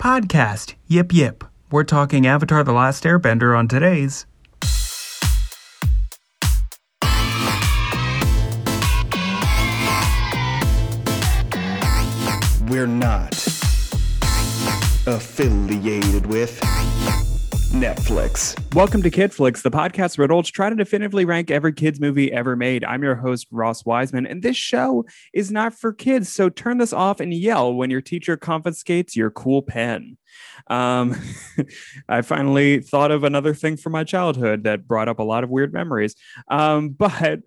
Podcast. Yip yip. We're talking Avatar The Last Airbender on today's. We're not affiliated with Netflix. Welcome to KidFlix, the podcast where adults try to definitively rank every kids movie ever made. I'm your host Ross Wiseman, and this show is not for kids. So turn this off and yell when your teacher confiscates your cool pen. Um, I finally thought of another thing from my childhood that brought up a lot of weird memories. Um, but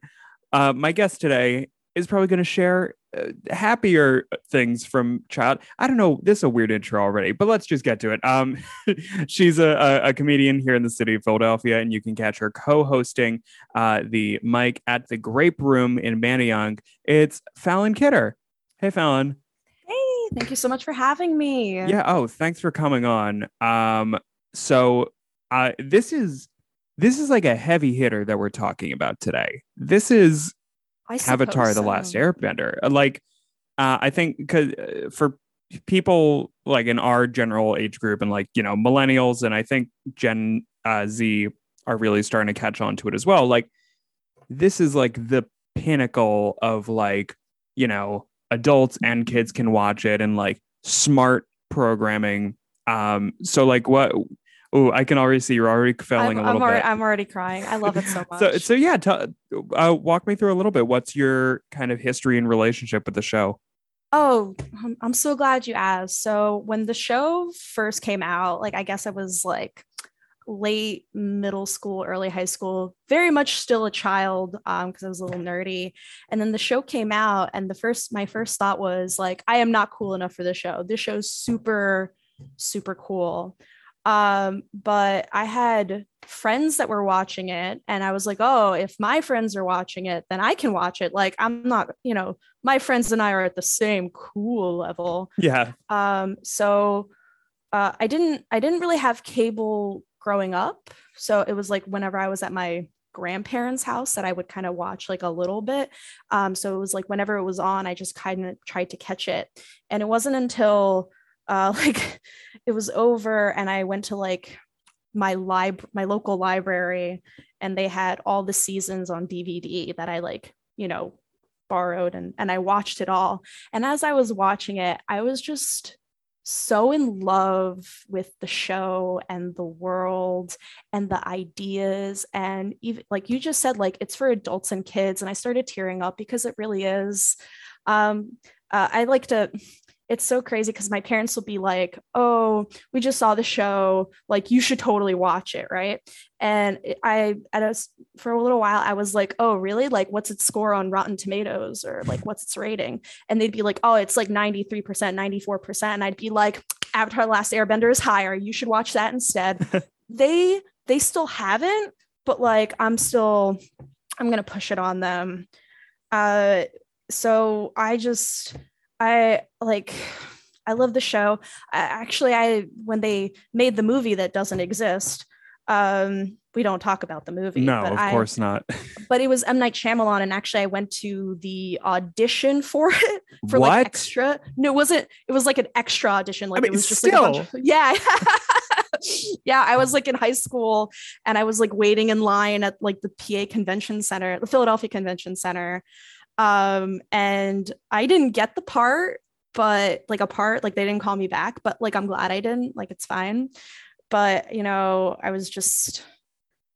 uh, my guest today is probably going to share uh, happier things from child. I don't know. This is a weird intro already, but let's just get to it. Um, she's a, a, a, comedian here in the city of Philadelphia, and you can catch her co-hosting uh, the mic at the Grape Room in Manayunk. It's Fallon Kidder. Hey, Fallon. Hey, thank you so much for having me. Yeah. Oh, thanks for coming on. Um, so uh, this is this is like a heavy hitter that we're talking about today. This is Avatar: so. The Last Airbender. Uh, like, uh, I think because uh, for people like in our general age group and like you know millennials and I think Gen uh, Z are really starting to catch on to it as well. Like, this is like the pinnacle of like you know adults and kids can watch it and like smart programming. Um, so like what Oh, I can already see you're already failing I'm, a little I'm already, bit. I'm already crying. I love it so much. so, so yeah, t- uh, walk me through a little bit. What's your kind of history and relationship with the show? Oh, I'm so glad you asked. So when the show first came out, like I guess I was like late middle school, early high school, very much still a child um because I was a little nerdy. And then the show came out and the first my first thought was like I am not cool enough for the show. This show's super super cool. Um, but I had friends that were watching it, and I was like, oh, if my friends are watching it, then I can watch it. Like, I'm not, you know, my friends and I are at the same cool level. Yeah. Um, so uh, I didn't, I didn't really have cable growing up. So it was like whenever I was at my grandparents' house that I would kind of watch like a little bit. Um, so it was like whenever it was on, I just kind of tried to catch it. And it wasn't until uh, like it was over and I went to like my lib my local library and they had all the seasons on DVD that I like, you know, borrowed and and I watched it all. And as I was watching it, I was just so in love with the show and the world and the ideas. And even like you just said like it's for adults and kids. And I started tearing up because it really is. Um uh, I like to it's so crazy because my parents will be like, "Oh, we just saw the show. Like, you should totally watch it, right?" And I, at a, for a little while, I was like, "Oh, really? Like, what's its score on Rotten Tomatoes, or like, what's its rating?" And they'd be like, "Oh, it's like ninety three percent, ninety four percent," and I'd be like, "Avatar: Last Airbender is higher. You should watch that instead." they they still haven't, but like, I'm still, I'm gonna push it on them. Uh, so I just I like I love the show. I, actually, I when they made the movie that doesn't exist, um, we don't talk about the movie. No, of I, course not. but it was M Night Shyamalan, and actually, I went to the audition for it for what? like extra. No, it wasn't. It was like an extra audition. Like I mean, it was just still. like a bunch of, yeah. yeah, I was like in high school, and I was like waiting in line at like the PA Convention Center, the Philadelphia Convention Center, um and i didn't get the part but like a part like they didn't call me back but like i'm glad i didn't like it's fine. But you know i was just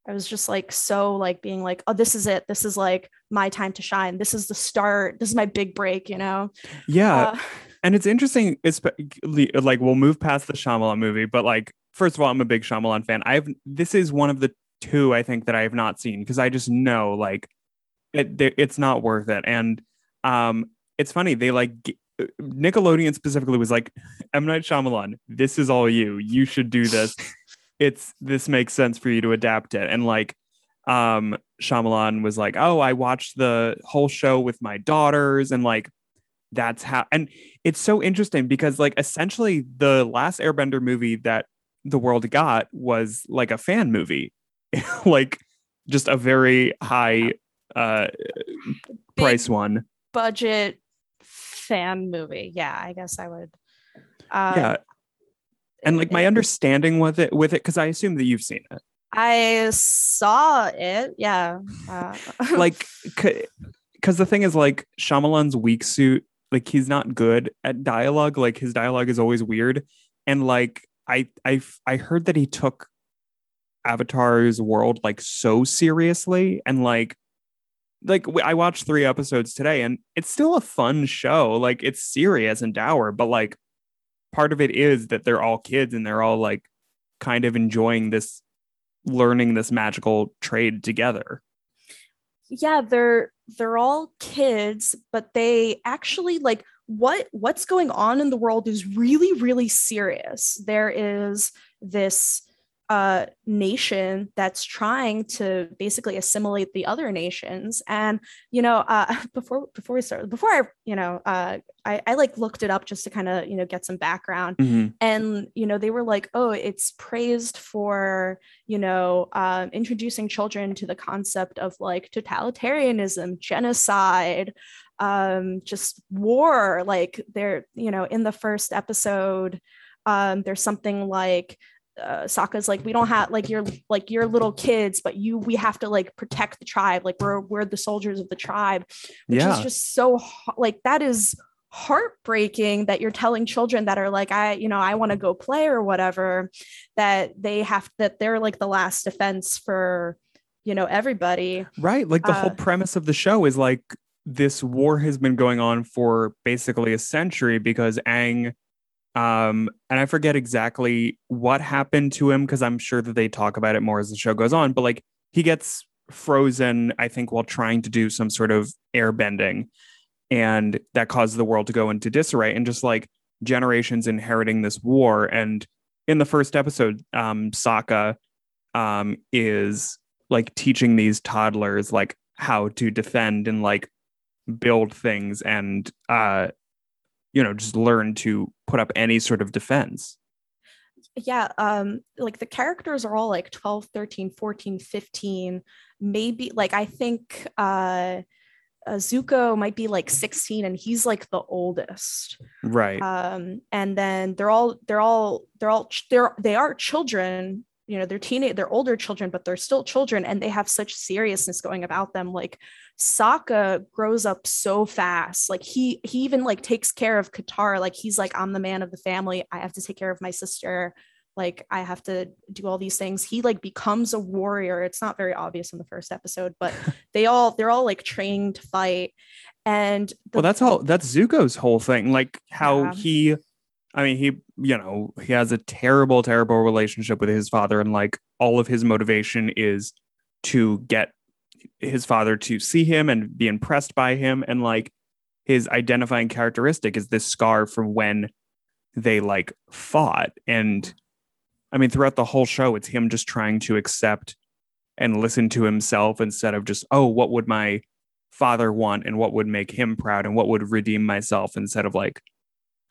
i was just like so like being like oh this is it. This is like my time to shine. This is the start. This is my big break you know? Yeah. Uh, and it's interesting it's like we'll move past the Shyamalan movie but like first of all i'm a big Shyamalan fan. I've this is one of the two i think that i have not seen because i just know like it, it's not worth it. And um, it's funny they like Nickelodeon specifically was like M Night Shyamalan, this is all you. You should do this. it's this makes sense for you to adapt it. And like um Shyamalan was like, "Oh, I watched the whole show with my daughters and like that's how and it's so interesting because like essentially the last airbender movie that the world got was like a fan movie like just a very high uh, price one budget fan movie. Yeah, I guess I would. Uh, yeah, And like my Yeah. understanding with it with it, because I assume that you've seen it. I saw it. Yeah. Uh, Like because the thing is like Shyamalan's weak suit, like he's not good at dialogue. Like his dialogue is always weird. And like I I I heard that he took Avatar's world like so seriously and like like I watched three episodes today and it's still a fun show. Like it's serious and dour, but like part of it is that they're all kids and they're all like kind of enjoying this learning this magical trade together. yeah they're they're all kids but they actually like what what's going on in the world is really really serious there is this uh nation that's trying to basically assimilate the other nations. And you know uh before before we start before i you know uh i, I like looked it up just to kind of you know get some background. And you know they were like oh it's praised for you know um, introducing children to the concept of like totalitarianism genocide um, just war. Like they're you know in the first episode um, there's something like uh, Sokka's like we don't have like you're like you're little kids but you we have to like protect the tribe like we're we're the soldiers of the tribe which Yeah. is just so like that is heartbreaking that you're telling children that are like i you know i want to go play or whatever that they have that they're like the last defense for you know everybody Right. Like the whole Uh, premise of the show is like this war has been going on for basically a century because Aang, um, and I forget exactly what happened to him because I'm sure that they talk about it more as the show goes on, but like he gets frozen, I think, while trying to do some sort of air bending. And that causes the world to go into disarray and just like generations inheriting this war. And in the first episode, um, Sokka um, is like teaching these toddlers like how to defend and like build things and uh you know just learn to put up any sort of defense. Yeah um like the characters are all like 12 13 14 15 maybe like i think uh, uh zuko might be like 16 and he's like the oldest. Right. Um and then they're all they're all they're all they're they are children you know they're teenage they're older children but they're still children and they have such seriousness going about them. Like Sokka grows up so fast. Like he he even like takes care of Katara. Like he's like I'm the man of the family. I have to take care of my sister. Like I have to do all these things. He like becomes a warrior. It's not very obvious in the first episode but they all they're all like trained to fight. And the- well that's all that's zuko's whole thing. Like how Yeah. he i mean he you know he has a terrible terrible relationship with his father and like all of his motivation is to get his father to see him and be impressed by him and like his identifying characteristic is this scar from when they like fought. And i mean throughout the whole show it's him just trying to accept and listen to himself instead of just oh what would my father want and what would make him proud and what would redeem myself? instead of like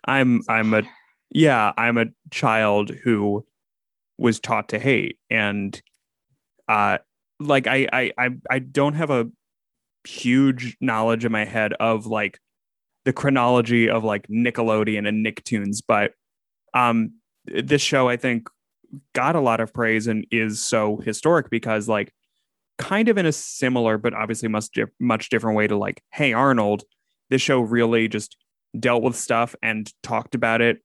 i'm i'm a yeah i'm a child who was taught to hate and uh like I, I i i don't have a huge knowledge in my head of like the chronology of like nickelodeon and nicktoons but um this show i think got a lot of praise and is so historic because like kind of in a similar but obviously much much different way to like hey arnold this show really just dealt with stuff and talked about it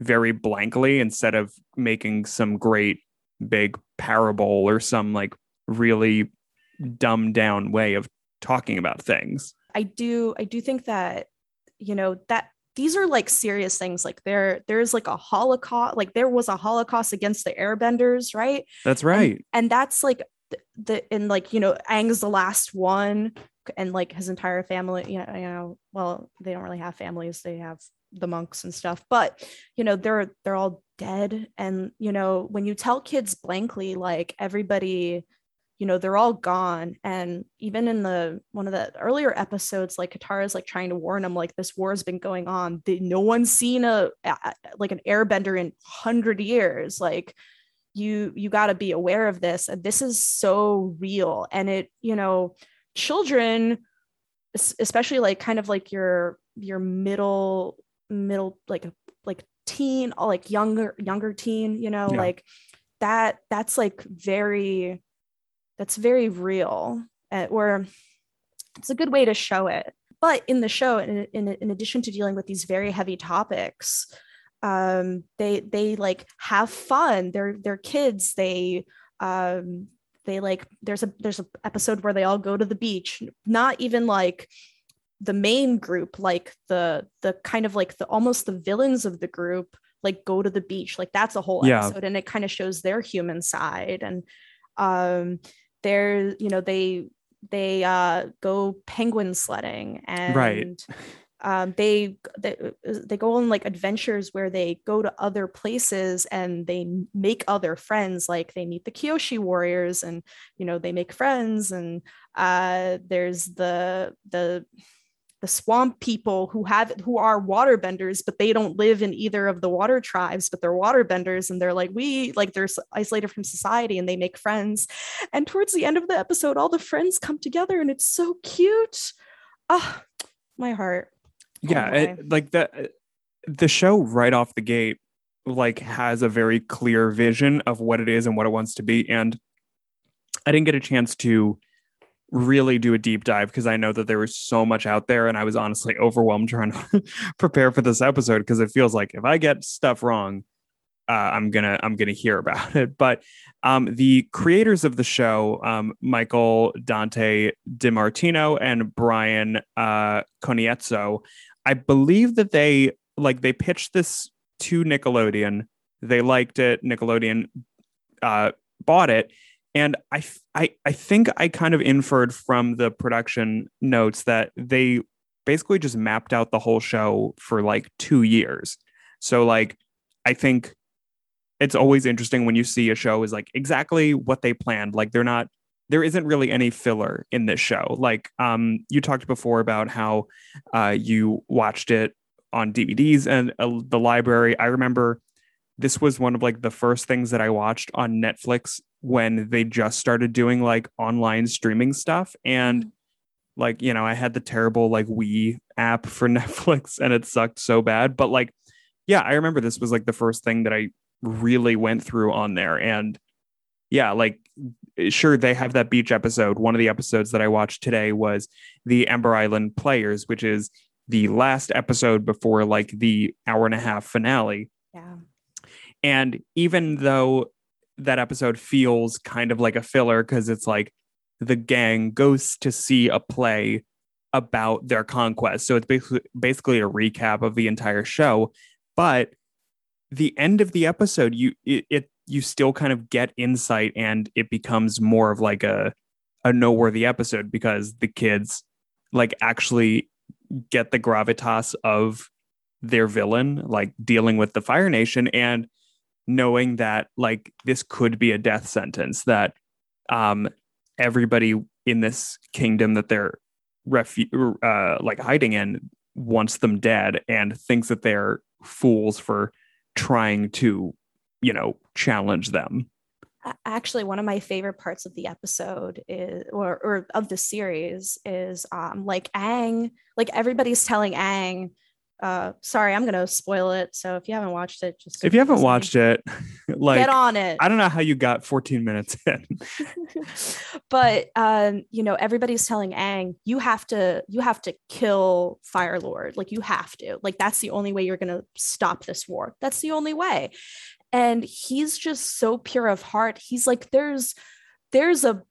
very blankly instead of making some great big parable or some like really dumbed down way of talking about things. I do I do think that you know that these are like serious things. Like there there's like a holocaust like there was a holocaust against the airbenders right? That's right. and that's like the, the and like you know Aang's the last one and like his entire family you know you know well they don't really have families they have the monks and stuff but you know they're they're all dead. And you know when you tell kids blankly like everybody you know they're all gone. And even in the one of the earlier episodes like Katara's like trying to warn them like this war has been going on. They- no one's seen a, a like an airbender in 100 years. Like you you got to be aware of this. And this is so real. And it you know children especially like kind of like your your middle middle like like teen or like younger younger teen you know Yeah. like that that's like very that's very real uh, or it's a good way to show it. But in the show in, in, in addition to dealing with these very heavy topics um they they like have fun. They're they're kids. They um they like there's a there's an episode where they all go to the beach not even like the main group like the the kind of like the almost the villains of the group like go to the beach like that's a whole Yeah. episode and it kind of shows their human side and um they're you know they they uh go penguin sledding and Right. um they they they go on like adventures where they go to other places and they make other friends like they meet the Kyoshi warriors and you know they make friends and uh there's the the the swamp people who have who are waterbenders but they don't live in either of the water tribes but they're waterbenders and they're like we like they're isolated from society and they make friends. And towards the end of the episode all the friends come together and it's so cute. Ah my heart yeah boy. it, like the the show right off the gate like has a very clear vision of what it is and what it wants to be and i didn't get a chance to really do a deep dive because i know that there was so much out there and i was honestly overwhelmed trying to prepare for this episode because it feels like if i get stuff wrong uh, i'm gonna i'm gonna hear about it but um, the creators of the show um, michael dante dimartino and brian uh, konietzko I believe that they like they pitched this to Nickelodeon. They liked it. Nickelodeon uh, bought it, and I, I I think I kind of inferred from the production notes that they basically just mapped out the whole show for like two years. So like I think it's always interesting when you see a show is like exactly what they planned. Like they're not there isn't really any filler in this show. Like um you talked before about how uh you watched it on DVDs and uh, the library. I remember this was one of like the first things that I watched on Netflix when they just started doing like online streaming stuff and like you know I had the terrible like Wii app for Netflix and it sucked so bad but like yeah I remember this was like the first thing that I really went through on there and yeah like sure they have that beach episode one of the episodes that I watched today was the Ember Island Players which is the last episode before like the hour and a half finale yeah and even though that episode feels kind of like a filler because it's like the gang goes to see a play about their conquest. So it's basically basically a recap of the entire show. But the end of the episode, you it, it you still kind of get insight and it becomes more of like a a noteworthy episode because the kids like actually get the gravitas of their villain, like dealing with the Fire Nation and knowing that like this could be a death sentence that um everybody in this kingdom that they're refu- uh like hiding in wants them dead and thinks that they're fools for trying to you know challenge them. Actually one of my favorite parts of the episode is or, or of the series is um like Aang like everybody's telling Aang uh sorry I'm gonna spoil it so if you haven't watched it just if you haven't watched it like get on it. I don't know how you got 14 minutes in. But um you know everybody's telling Aang you have to you have to kill Fire Lord like you have to. Like that's the only way you're gonna stop this war. That's the only way and he's just so pure of heart. He's like there's there's a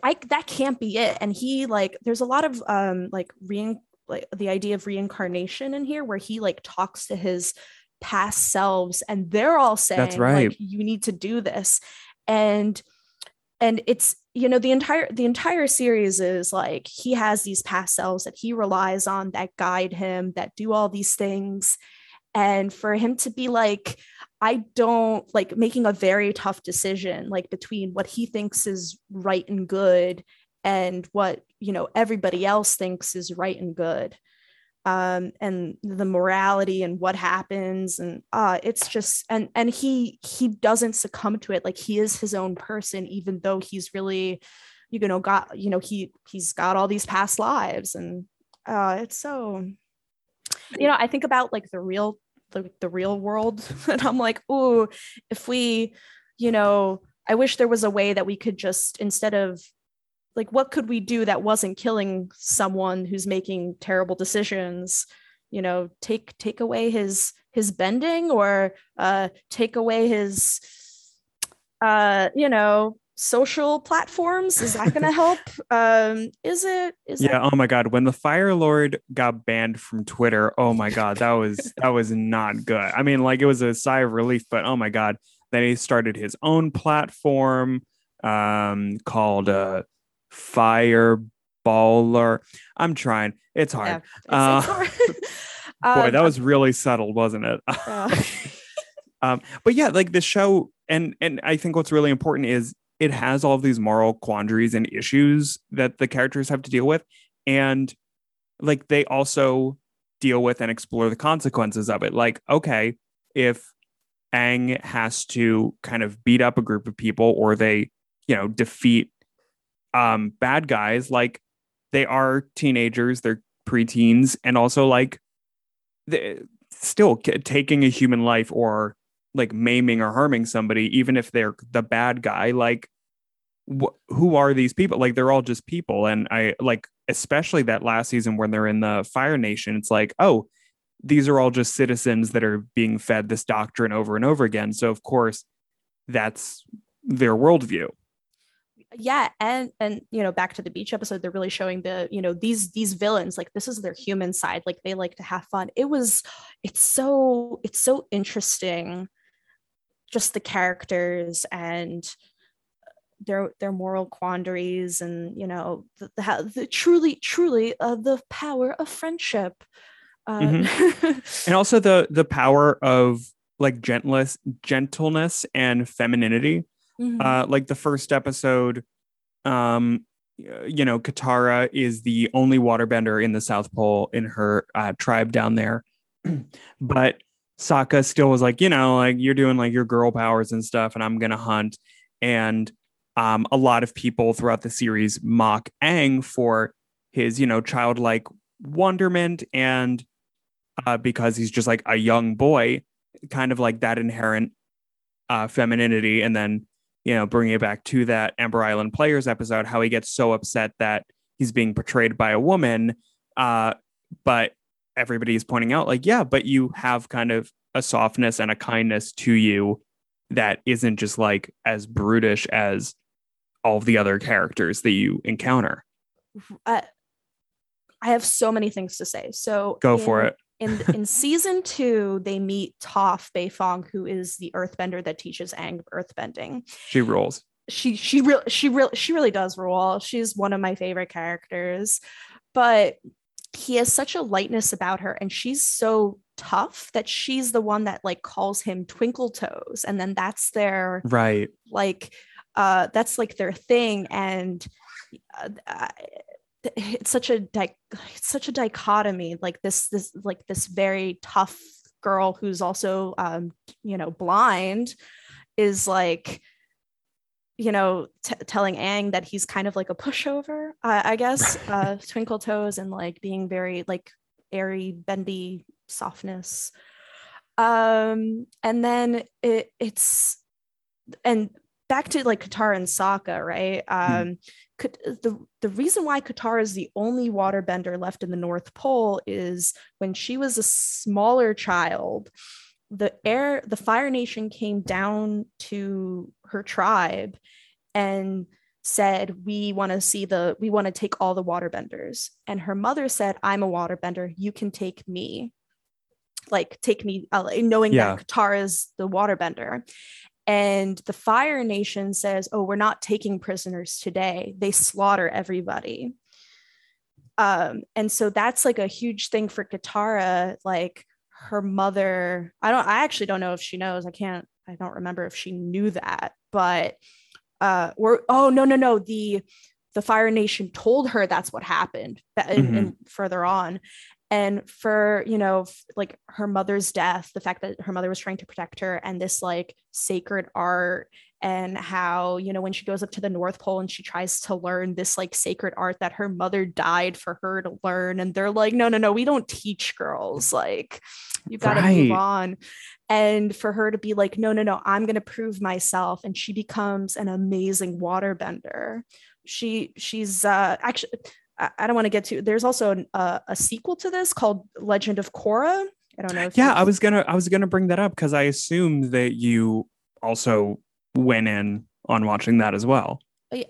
I that can't be it. And he like there's a lot of um like re like the idea of reincarnation in here where he like talks to his past selves and they're all saying that's right. like you need to do this. And and it's you know the entire the entire series is like he has these past selves that he relies on that guide him that do all these things. And for him to be like i don't like making a very tough decision like between what he thinks is right and good and what you know everybody else thinks is right and good. Um and the morality and what happens and uh it's just and and he he doesn't succumb to it. Like he is his own person even though he's really you know got you know he he's got all these past lives and uh it's so you know i think about like the real the, the real world. And i'm like oh if we you know i wish there was a way that we could just instead of like what could we do that wasn't killing someone who's making terrible decisions? You know take take away his his bending or uh take away his uh you know social platforms? Is that going to help? Um is it is yeah that- oh my god when the fire lord got banned from twitter oh my god that was that was not good. I mean like it was a sigh of relief but oh my god then he started his own platform um called uh fireballer. I'm trying. It's hard. Yeah, it's- it's Uh, hard. boy Um, that was really subtle wasn't it? Yeah. um but yeah like the show and and i think what's really important is it has all of these moral quandaries and issues that the characters have to deal with. And like they also deal with and explore the consequences of it. Like okay if Aang has to kind of beat up a group of people or they you know defeat um bad guys like they are teenagers they're preteens and also like they, still taking a human life or like maiming or harming somebody even if they're the bad guy like wh- who are these people? Like they're all just people. And i like especially that last season when they're in the fire nation it's like oh these are all just citizens that are being fed this doctrine over and over again. So of course that's their worldview. Yeah and and you know back to the beach episode they're really showing the you know these these villains like this is their human side like they like to have fun. It was it's so it's so interesting just the characters and their their moral quandaries and you know the, the, the truly truly uh, the power of friendship. Uh, and also the the power of like gentleness gentleness and femininity. Mhm. uh like the first episode um you know katara is the only waterbender in the south pole in her uh, tribe down there. But Sokka still was like you know like you're doing like your girl powers and stuff and i'm gonna hunt and um a lot of people throughout the series mock Aang for his you know childlike wonderment and uh because he's just like a young boy kind of like that inherent uh femininity and then you know, bringing it back to that Ember Island Players episode, how he gets so upset that he's being portrayed by a woman. Uh, but everybody is pointing out, like, yeah, but you have kind of a softness and a kindness to you that isn't just like as brutish as all of the other characters that you encounter. uh, I have so many things to say. So Go for it. in in season two, they meet Toph Beifong, who is the earthbender that teaches Aang earthbending. She rules. She she really she really she really does rule. She's one of my favorite characters, but he has such a lightness about her, and she's so tough that she's the one that like calls him Twinkle Toes, and then that's their Right. like uh that's like their thing and uh, it's such a di- it's such a dichotomy like this this like this very tough girl who's also um you know blind is like you know t- telling Aang that he's kind of like a pushover uh, I guess uh twinkle toes and like being very like airy bendy softness um and then it it's and back to like Katara and Sokka, right? Um, Kat- the the reason why Katara is the only waterbender left in the North Pole is when she was a smaller child, the air the Fire Nation came down to her tribe and said we want to see the we want to take all the waterbenders and her mother said i'm a waterbender you can take me like take me uh, knowing Yeah. that Katara is the waterbender and the Fire Nation says, "Oh, we're not taking prisoners today. They slaughter everybody." Um, and so that's like a huge thing for Katara. Like her mother, I don't. I actually don't know if she knows. I can't. I don't remember if she knew that. But uh, we're. Oh no no no. The the Fire Nation told her that's what happened. That and, and further on, and for you know f- like her mother's death the fact that her mother was trying to protect her and this like sacred art and how you know when she goes up to the north pole and she tries to learn this like sacred art that her mother died for her to learn and they're like no no no we don't teach girls like you got to move on. And for her to be like no no no i'm going to prove myself and she becomes an amazing waterbender she she's uh actually i, I don't want to get to there's also an, uh, a sequel to this called legend of korra. I don't know if Yeah, I was gonna I was gonna bring that up because I assumed that you also went in on watching that as well.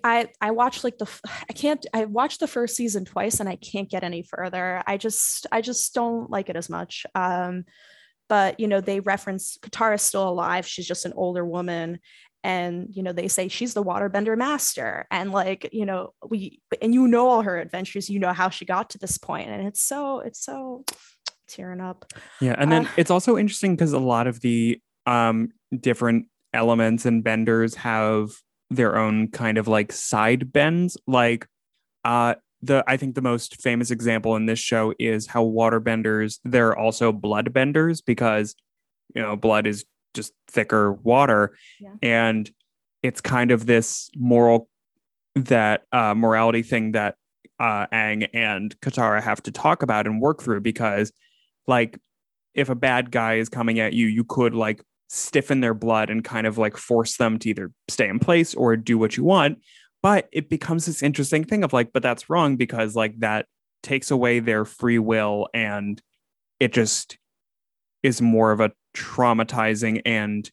I- I watched like the I can't I watched the first season twice and I can't get any further. I just I just don't like it as much. Um, but you know they reference Katara's still alive. She's just an older woman, and you know they say she's the waterbender master. And like you know we and you know all her adventures. You know how she got to this point, and it's so it's so tearing up. Yeah, and then Uh, it's also interesting because a lot of the um different elements and benders have their own kind of like side bends. Like uh the I think the most famous example in this show is how waterbenders they're also blood benders because you know blood is just thicker water Yeah. and it's kind of this moral that uh morality thing that uh Aang and Katara have to talk about and work through because like if a bad guy is coming at you, you could like stiffen their blood and kind of like force them to either stay in place or do what you want. But it becomes this interesting thing of like, but that's wrong because like that takes away their free will and it just is more of a traumatizing and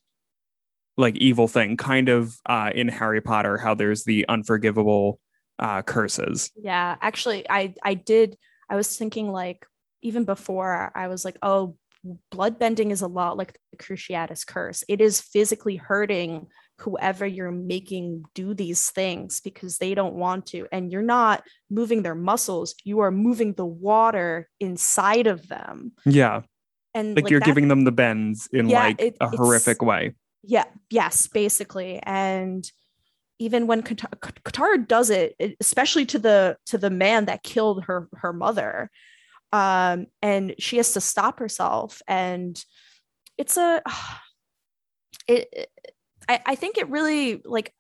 like evil thing, kind of uh, in Harry Potter, how there's the unforgivable uh, curses. Yeah, actually, I I did. I was thinking like even before I was like, oh, bloodbending is a lot like the Cruciatus curse. It is physically hurting whoever you're making do these things because they don't want to, and you're not moving their muscles. You are moving the water inside of them, Yeah. and Like, you're that- giving them the bends in Yeah, like it- a horrific way. yeah yes basically and even when Kata- Kat- Katara does it- especially to the to the man that killed her her mother um and she has to stop herself. And it's a it, it- I, I think it really like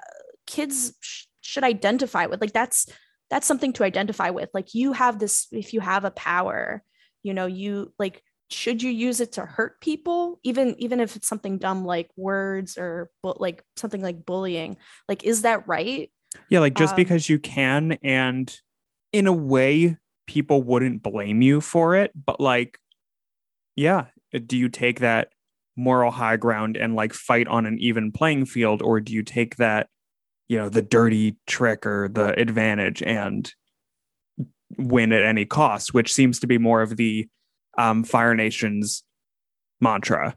kids sh- should identify with like that's that's something to identify with. Like you have this if you have a power you know you like should you use it to hurt people? Even even if it's something dumb like words or but like something like bullying like is that right? Yeah, like just Um, because you can, and in a way, people wouldn't blame you for it. But like, yeah, uh, do you take that moral high ground and like fight on an even playing field, or do you take that, you know, the dirty trick or the advantage and win at any cost? Which seems to be more of the um, Fire Nation's mantra.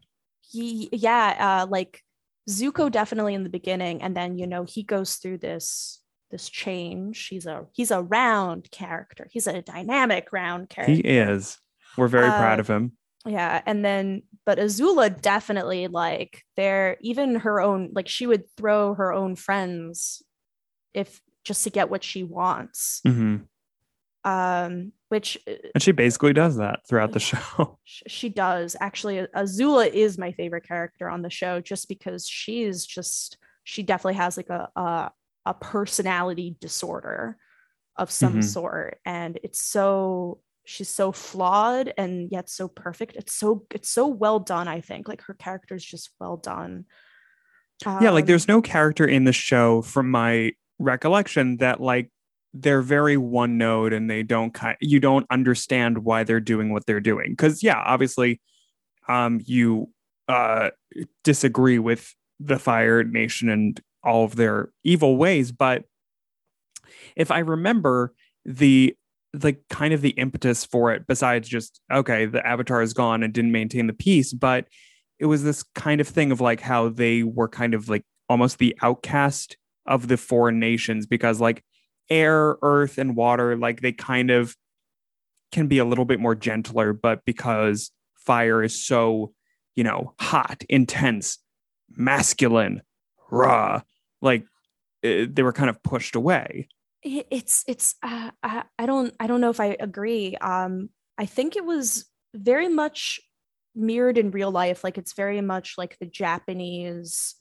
Ye- yeah uh like zuko definitely in the beginning and then you know he goes through this this change. He's a he's a round character. He's a dynamic round character. He is. We're very proud Uh, of him. yeah and then but azula definitely like they're even her own like she would throw her own friends if just to get what she wants. Hmm um which uh, And she basically does that throughout the show. she does. Actually azula is my favorite character on the show just because she's just she definitely has like a a, a personality disorder of some Mhm. sort and it's so she's so flawed and yet so perfect it's so it's so well done i think like her character is just well done yeah, like Um, there's no character in the show from my recollection that like they're very one note and they don't kind you don't understand why they're doing what they're doing. Cause yeah, obviously um you uh disagree with the Fire Nation and all of their evil ways, but if I remember the the kind of the impetus for it besides just okay the avatar is gone and didn't maintain the peace but it was this kind of thing of like how they were kind of like almost the outcast of the foreign nations because like air earth and water like they kind of can be a little bit more gentler but because fire is so you know hot intense masculine raw like eh, they were kind of pushed away it- it's it's uh, I, I don't i don't know if i agree um I think it was very much mirrored in real life. Like it's very much like the Japanese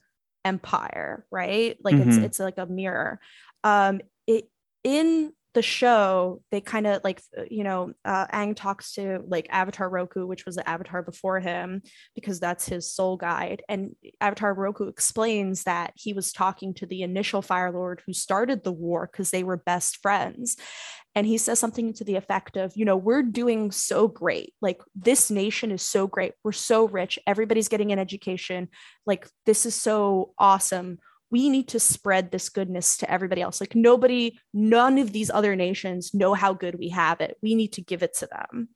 empire, right? Like it's Mhm. it's like a mirror. Um, it in the show they kind of like uh, you know uh Aang talks to like Avatar Roku which was the avatar before him because that's his soul guide. And Avatar Roku explains that he was talking to the initial Fire Lord who started the war because they were best friends. And he says something to the effect of you know we're doing so great. Like this nation is so great. We're so rich. Everybody's getting an education. Like this is so awesome we need to spread this goodness to everybody else like nobody none of these other nations know how good we have it we need to give it to them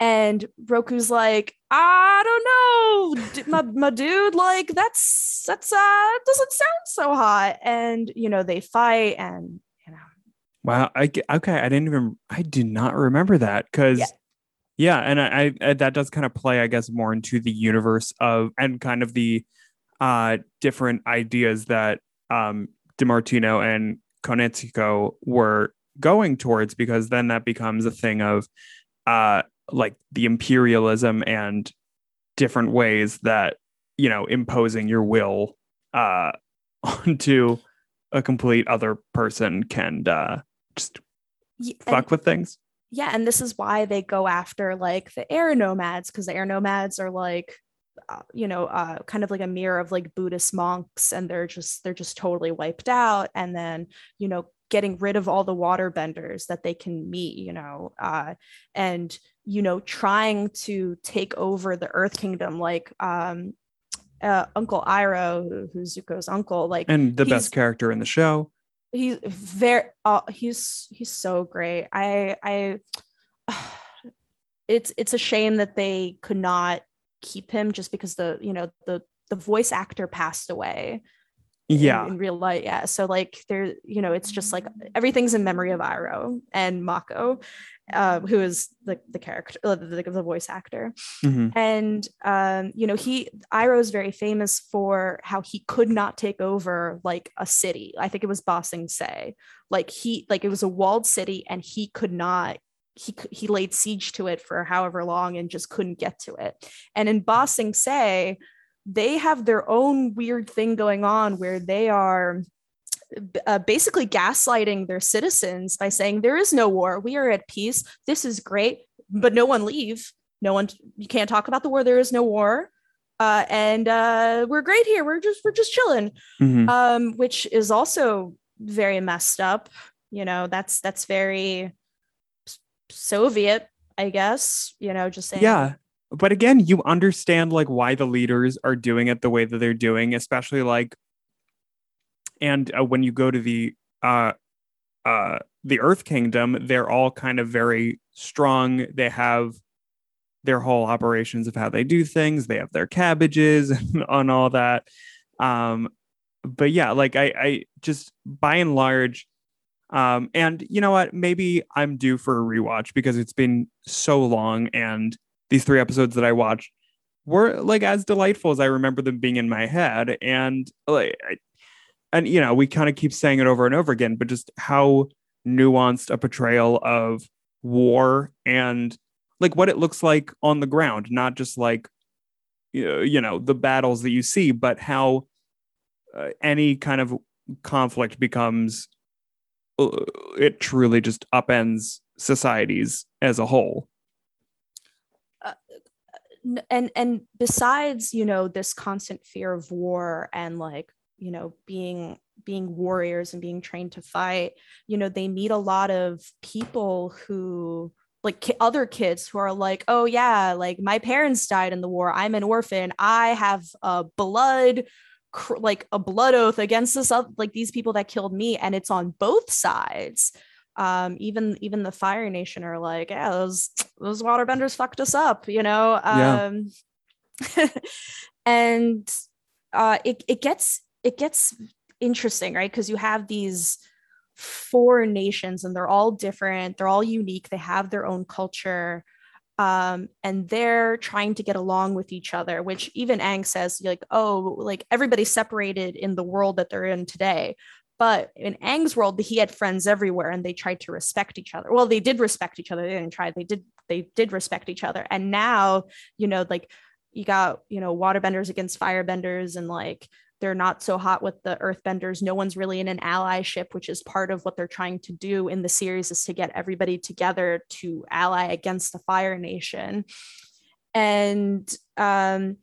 and Roku's like, I don't know, my, my dude, like that's that's uh doesn't sound so hot. And you know, they fight and you know, Wow. I okay. I didn't even. I do not remember that because. Yeah. Yeah, and I, I that does kind of play, I guess, more into the universe of and kind of the uh different ideas that um DiMartino and Konietzko were going towards, because then that becomes a thing of uh like the imperialism and different ways that you know imposing your will uh onto a complete other person can uh just y- and- fuck with things. yeah and this is why they go after like the air nomads because the air nomads are like you know uh, kind of like a mirror of like buddhist monks and they're just they're just totally wiped out and then you know getting rid of all the water benders that they can meet you know uh, and you know trying to take over the earth kingdom like um uh, uncle iroh who, who's zuko's uncle like And the best character in the show. he's very uh, he's he's so great i i it's it's a shame that they could not keep him just because the you know the the voice actor passed away Yeah. in, real life yeah so like there you know it's just like everything's in memory of Iroh and Mako uh, who is the the character uh, the, the voice actor Mhm. and um, you know he Iroh is very famous for how he could not take over like a city. I think it was Ba Sing Se Like he like it was a walled city and he could not he he laid siege to it for however long and just couldn't get to it. And in Ba Sing Se, they have their own weird thing going on where they are uh, basically gaslighting their citizens by saying there is no war. We are at peace. This is great. But no one leave. No one you can't talk about the war. There is no war. Uh, and uh, we're great here. We're just we're just chilling. Mhm. um, which is also very messed up. You know that's that's very soviet i guess you know just saying. Yeah. But again, you understand like why the leaders are doing it the way that they're doing, especially like and uh, when you go to the uh uh the earth kingdom they're all kind of very strong. They have their whole operations of how they do things. They have their cabbages and all that. Um but yeah like i i just by and large um and you know what? Maybe i'm due for a rewatch because it's been so long and these three episodes that i watched were like as delightful as i remember them being in my head. And like and you know we kind of keep saying it over and over again but just how nuanced a portrayal of war and like what it looks like on the ground not just like you know, the battles that you see but how uh, any kind of conflict becomes Uh, it truly just upends societies as a whole. Uh, n- and and besides you know this constant fear of war and like you know being being warriors and being trained to fight you know they meet a lot of people who like ki- other kids who are like oh yeah like my parents died in the war. I'm an orphan. I have a blood cr- like a blood oath against this like these people that killed me and it's on both sides. Um even even the fire nation are like yeah those those waterbenders fucked us up you know? Yeah. um and uh it, it gets it gets interesting right? Because you have these four nations and they're all different they're all unique they have their own culture um and they're trying to get along with each other which even aang says like oh like everybody's separated in the world that they're in today But in Aang's world, he had friends everywhere and they tried to respect each other. Well, they did respect each other. They didn't try, they did, they did respect each other. And now, you know, like you got, you know, waterbenders against firebenders and like they're not so hot with the earthbenders. No one's really in an allyship, which is part of what they're trying to do in the series is to get everybody together to ally against the Fire Nation. And um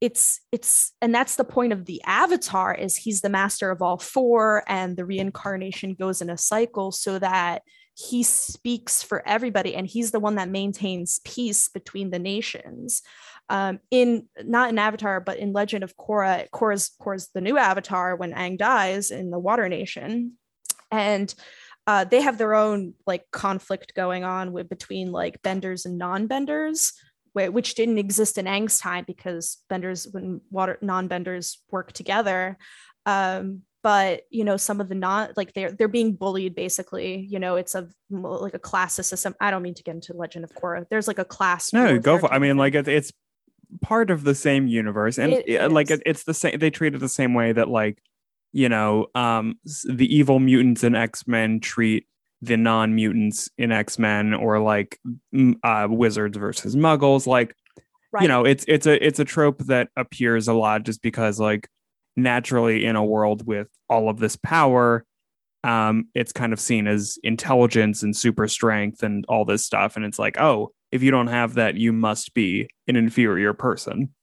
it's it's and that's the point of the avatar is he's the master of all four and the reincarnation goes in a cycle so that he speaks for everybody and he's the one that maintains peace between the nations um, in not in avatar but in legend of korra korra's korra's the new avatar when Aang dies in the water nation and uh, they have their own like conflict going on with between like benders and non-benders which didn't exist in Aang's time because benders when water non-benders work together. Um, but you know, some of the not like they're they're being bullied basically. You know, it's a like a class system. I don't mean to get into Legend of Korra. There's like a class. No, go for. I mean, like it's part of the same universe, and it like it's the same. They treat it the same way that like you know um the evil mutants in x-men treat the non-mutants in X-Men or like uh, wizards versus muggles like right. you know it's it's a it's a trope that appears a lot just because like naturally in a world with all of this power um it's kind of seen as intelligence and super strength and all this stuff and it's like oh if you don't have that you must be an inferior person.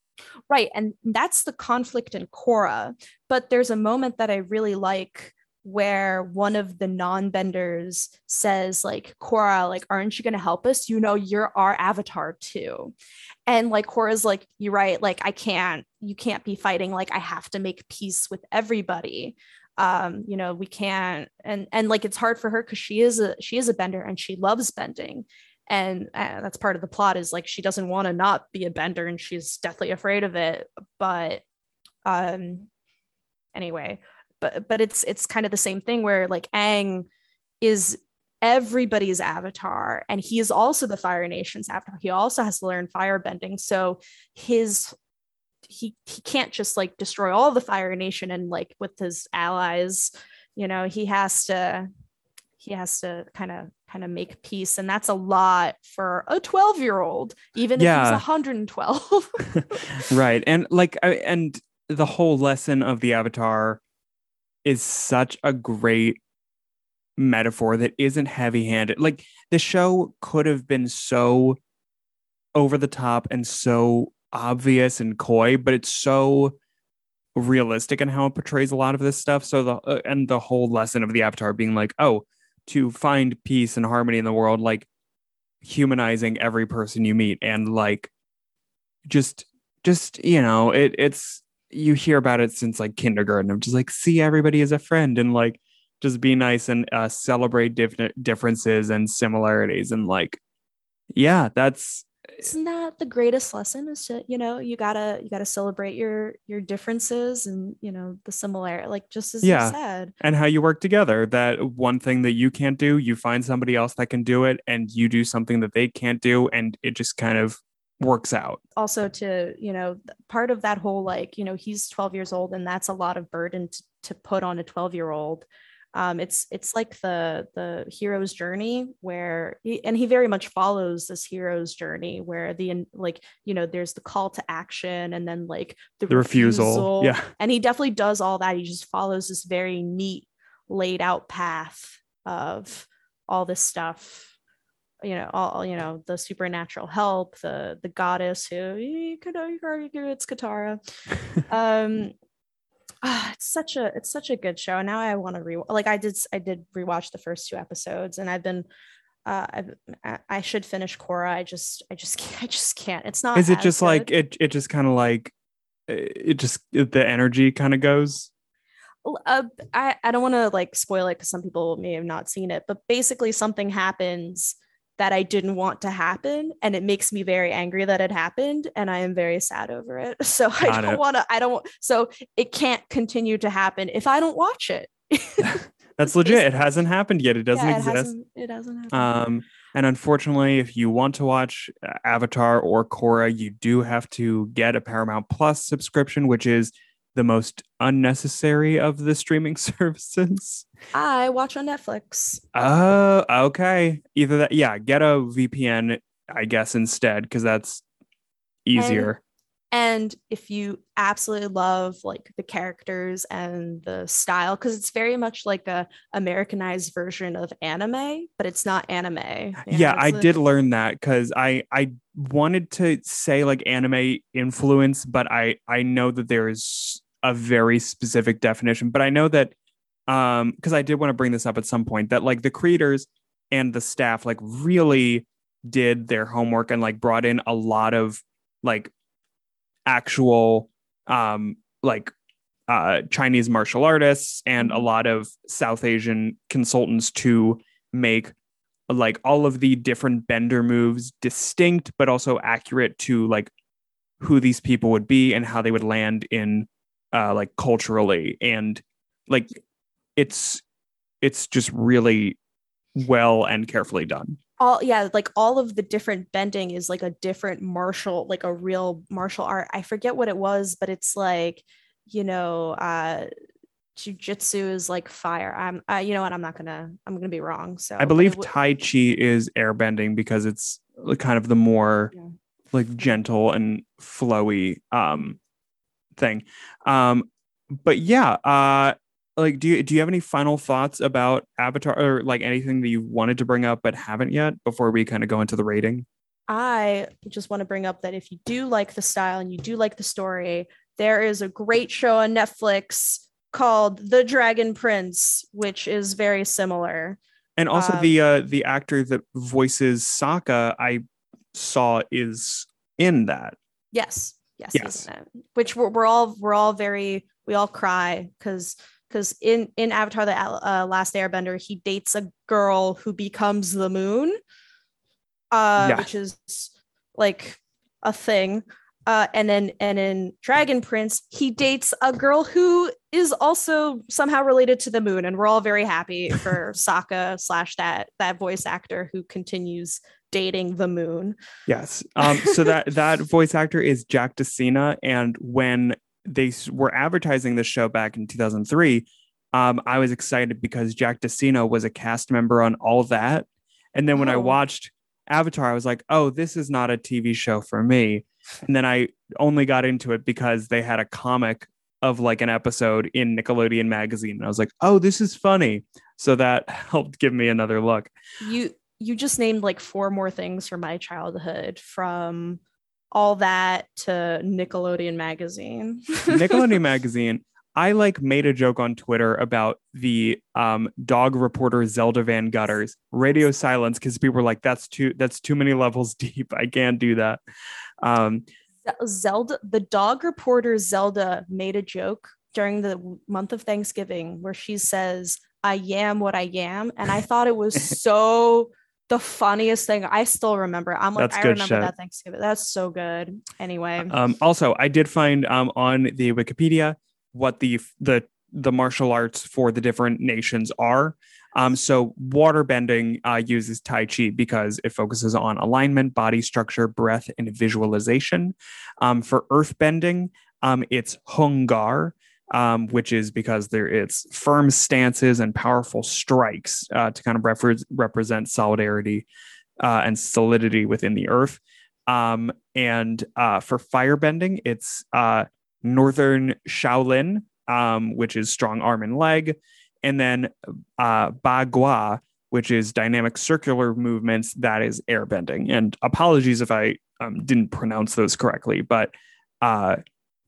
Right and that's the conflict in Korra but there's a moment that I really like where one of the non-benders says like Korra like aren't you going to help us? You know you're our avatar too. And like Korra's like you're right like I can't you can't be fighting like I have to make peace with everybody. Um you know we can't and and like it's hard for her cuz she is a she is a bender and she loves bending and uh, that's part of the plot is like she doesn't want to not be a bender and she's deathly afraid of it but um anyway but but it's it's kind of the same thing where like Aang is everybody's avatar and he is also the Fire Nation's avatar. He also has to learn fire bending So his he he can't just like destroy all the Fire Nation and like with his allies, you know, he has to he has to kind of kind of make peace and that's a lot for a 12 year old even yeah. if he's 112 right and like and the whole lesson of the avatar is such a great metaphor that isn't heavy handed. Like the show could have been so over the top and so obvious and coy, but it's so realistic in how it portrays a lot of this stuff. So the uh, and the whole lesson of the Avatar being like, oh, to find peace and harmony in the world, like humanizing every person you meet and like just just you know it it's you hear about it since like kindergarten. Of just like see everybody as a friend and like just be nice and uh, celebrate different differences and similarities and like yeah that's isn't that the greatest lesson is to you know you gotta you gotta celebrate your your differences and you know the similarity like just as yeah. you said and how you work together that one thing that you can't do you find somebody else that can do it and you do something that they can't do and it just kind of works out. Also, to, you know, part of that whole like, you know, he's 12 years old and that's a lot of burden to, to put on a 12 year old. Um, it's it's like the the hero's journey where he, and he very much follows this hero's journey where the like you know there's the call to action and then like the, the refusal. refusal. yeah. And he definitely does all that. He just follows this very neat laid out path of all this stuff you know all you know the supernatural help the the goddess who you could argue it's katara. Um ah, it's such a it's such a good show now i want to re like i did i did rewatch the first two episodes and i've been uh I've, i should finish Korra. i just i just can't, i just can't it's not is it just good. like it it just kind of like it just the energy kind of goes uh, I, I don't want to like spoil it because some people may have not seen it, but basically something happens that I didn't want to happen. And it makes me very angry that it happened. And I am very sad over it. So Got I don't want to, I don't, so it can't continue to happen if I don't watch it. That's legit. It hasn't happened yet. It doesn't yeah, it exist. Hasn't, it hasn't happened. Um, and unfortunately, if you want to watch uh, Avatar or Korra, you do have to get a Paramount Plus subscription, which is the most unnecessary of the streaming services. I watch on Netflix. Oh, okay. Either that, yeah, get a VPN, I guess, instead, because that's easier. And if you absolutely love like the characters and the style, because it's very much like a Americanized version of anime, but it's not anime. you know, yeah, I did learn that because I I wanted to say like anime influence, but I I know that there is a very specific definition. But I know that um because I did want to bring this up at some point that like the creators and the staff like really did their homework and like brought in a lot of like actual um like uh Chinese martial artists and a lot of South Asian consultants to make like all of the different bender moves distinct but also accurate to like who these people would be and how they would land in uh like culturally. And like it's it's just really well and carefully done all yeah, like all of the different bending is like a different martial, like a real martial art. I forget what it was, but it's like, you know, uh jujitsu is like fire. I'm uh, you know what, I'm not gonna I'm gonna be wrong. So i believe w- tai chi is airbending because it's kind of the more Yeah. like gentle and flowy um thing um but yeah uh like do you do you have any final thoughts about avatar or like anything that you wanted to bring up but haven't yet before we kind of go into the rating I just want to bring up that if you do like the style and you do like the story, there is a great show on Netflix called The Dragon Prince, which is very similar. and also Um, the uh the actor that voices Sokka I saw is in that Yes, yes, Yes. Which we're, we're all we're all very we all cry because because in in Avatar: The uh, Last Airbender, he dates a girl who becomes the moon, uh, Yeah. which is like a thing. Uh, and then and in Dragon Prince, he dates a girl who is also somehow related to the moon, and we're all very happy for Sokka slash that that voice actor who continues dating the moon. Yes. Um, so that that voice actor is Jack De Sena, and when they were advertising the show back in 2003, um, I was excited because Jack De Sena was a cast member on all that, and then when I Oh. watched Avatar, I was like, "Oh, this is not a TV show for me." And then I only got into it because they had a comic of like an episode in Nickelodeon magazine, and I was like, "Oh, this is funny." So that helped give me another look. you you just named like four more things from my childhood from all that to Nickelodeon magazine. Nickelodeon magazine. I like made a joke on Twitter about the um, dog reporter Zelda Van Gutters radio silence because people were like, "That's too that's too many levels deep. I can't do that." Um, Zelda, the dog reporter Zelda made a joke during the month of Thanksgiving where she says, I am what I am. And I thought it was so the funniest thing. I still remember. I'm like, That's I remember shit. that Thanksgiving. That's so good. Anyway. um, also, I did find um, on the Wikipedia what the the the martial arts for the different nations are. Um, so waterbending uh, uses Tai Chi because it focuses on alignment, body structure, breath, and visualization. Um, for earthbending, um, it's Hung Gar, um, which is because there it's firm stances and powerful strikes uh, to kind of refer- represent solidarity uh, and solidity within the earth. Um, and uh, for firebending, it's uh, Northern Shaolin, um, which is strong arm and leg, and then uh, Bagua, which is dynamic circular movements, that is airbending. And apologies if I um, didn't pronounce those correctly, but uh,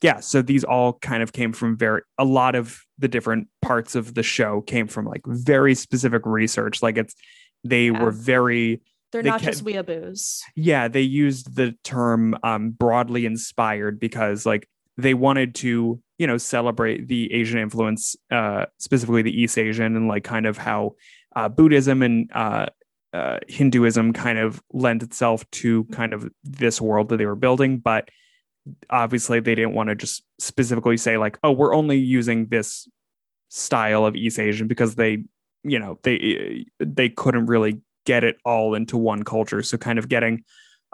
yeah, so these all kind of came from very, a lot of the different parts of the show came from like very specific research. Like it's, they Yeah. were very, They're they not ca- just weeaboos. yeah, they used the term um, broadly inspired because like they wanted to, you know, celebrate the Asian influence, uh, specifically the East Asian, and like kind of how uh, Buddhism and uh, uh, Hinduism kind of lent itself to kind of this world that they were building. But obviously, they didn't want to just specifically say like, oh, we're only using this style of East Asian because they, you know, they they couldn't really get it all into one culture. So kind of getting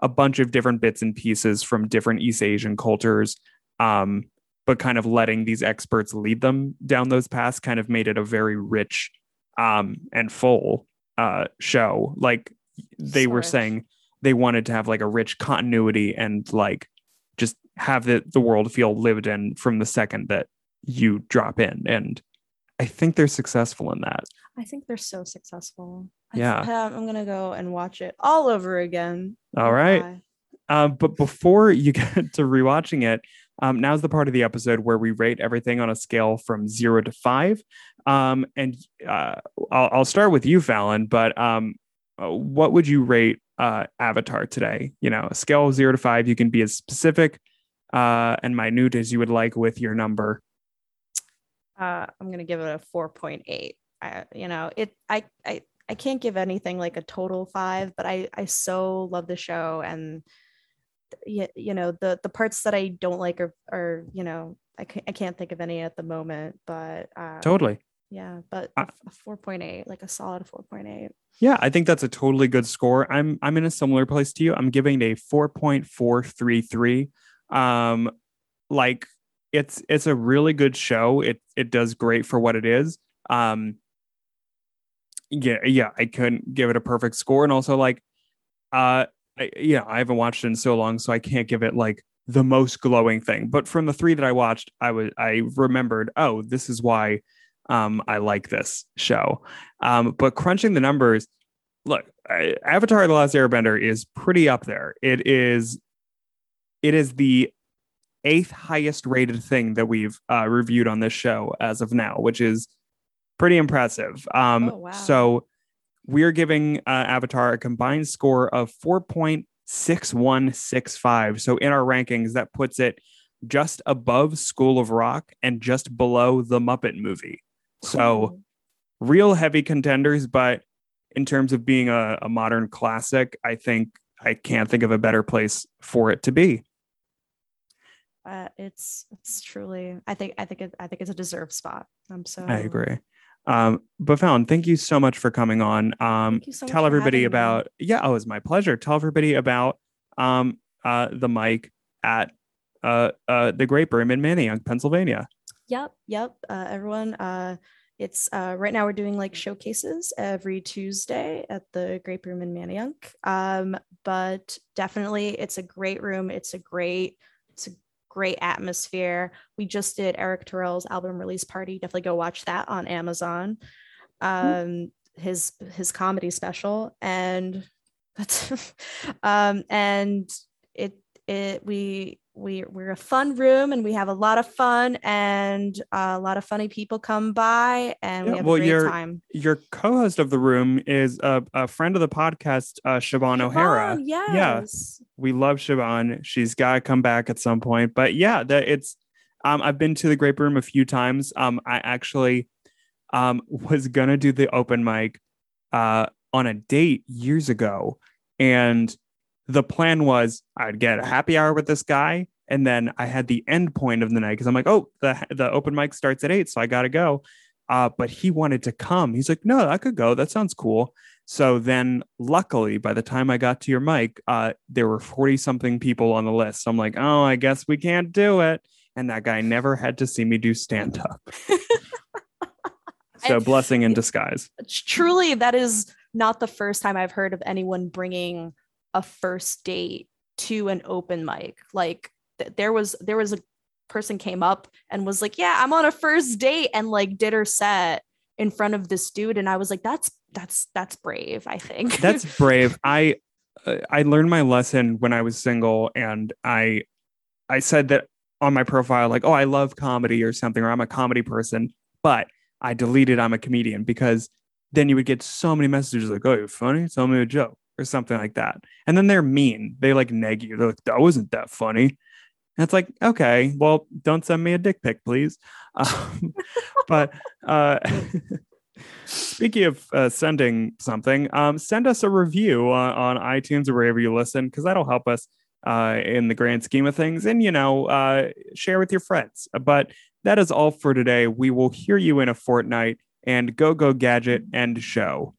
a bunch of different bits and pieces from different East Asian cultures, um, but kind of letting these experts lead them down those paths kind of made it a very rich um, and full uh, show. Like they So were saying, they wanted to have like a rich continuity and like have the the world feel lived in from the second that you drop in. And I think they're successful in that. I think they're so successful. Yeah. um, I'm gonna go and watch it all over again. All right. Um, but before you get to rewatching it, um, now's the part of the episode where we rate everything on a scale from zero to five. Um, and uh, I'll, I'll start with you, Fallon. But um, uh, what would you rate uh, Avatar today? You know, a scale of zero to five. You can be as specific uh, and minute as you would like with your number. Uh, I'm gonna give it a 4.8. I, you know, it. I, I, I can't give anything like a total five, but I, I so love the show, and you, you know, the the parts that I don't like are, are you know, I can't, I can't think of any at the moment, but uh, Totally. yeah, but a a 4.8, like a solid 4.8. Yeah, I think that's a totally good score. I'm I'm in a similar place to you. I'm giving a 4.433. Um like it's it's a really good show. It it does great for what it is. Um yeah, yeah, I couldn't give it a perfect score and also like uh I, yeah, I haven't watched it in so long so I can't give it like the most glowing thing. But from the 3 that I watched, I was I remembered, oh, this is why um I like this show. Um, but crunching the numbers, look, Avatar: The Last Airbender is pretty up there. It is, it is the eighth highest rated thing that we've uh, reviewed on this show as of now, which is pretty impressive. Um, Oh, wow. So we're giving uh, Avatar a combined score of four point six one six five. So in our rankings, that puts it just above School of Rock and just below the Muppet movie. So real heavy contenders, but in terms of being a, a modern classic, I think I can't think of a better place for it to be. Uh, it's it's truly I think I think it, I think it's a deserved spot. I'm so I agree. Um, but Fallon, thank you so much for coming on. Um, Thank you so much tell everybody having me. about yeah, oh, it's my pleasure. Tell everybody about um uh the mic at uh uh the Grape Room in Manayunk, Pennsylvania. Yep, yep. Uh, everyone, uh, it's uh, right now we're doing like showcases every Tuesday at the Grape Room in Manayunk. Um, but definitely, it's a great room. It's a great, it's a great atmosphere. We just did Eric Terrell's album release party. Definitely go watch that on Amazon. Um, his his comedy special, and that's um, and it it we we we're a fun room and we have a lot of fun and uh, a lot of funny people come by and Yeah, we have well, a great you're- time. Your co-host of the room is a, a friend of the podcast, uh Siobhan O'Hara. Oh, yes. we love Siobhan. She's got to come back at some point. But yeah, that it's. Um, I've been to the Grape Room a few times. Um, I actually um was gonna do the open mic uh on a date years ago, and the plan was I'd get a happy hour with this guy, and then I had the end point of the night because I'm like, oh, the the open mic starts at eight, so I gotta go. Uh, but he wanted to come. He's like, no, I could go. That sounds cool. So then, luckily, by the time I got to your mic, uh, there were 40 something people on the list. So I'm like, oh, I guess we can't do it. And that guy never had to see me do stand up. so, blessing in disguise. Truly, that is not the first time I've heard of anyone bringing a first date to an open mic. Like th- there was there was a person came up and was like, "Yeah, I'm on a first date," and like did her set in front of this dude, and I was like, "That's that's that's brave." I think That's brave. I uh, I learned my lesson when I was single, and I I said that on my profile, like, oh, I love comedy or something, or I'm a comedy person, but I deleted I'm a comedian because then you would get so many messages like, oh, you're funny, tell me a joke or something like that, and then they're mean. They like neg you. They're like, that wasn't that funny. And it's like, okay, well, don't send me a dick pic, please. Um, but uh, speaking of uh, sending something, um, send us a review on, on iTunes or wherever you listen, because that'll help us uh, in the grand scheme of things. And, you know, uh, share with your friends. But that is all for today. We will hear you in a fortnight and go, go, gadget and show.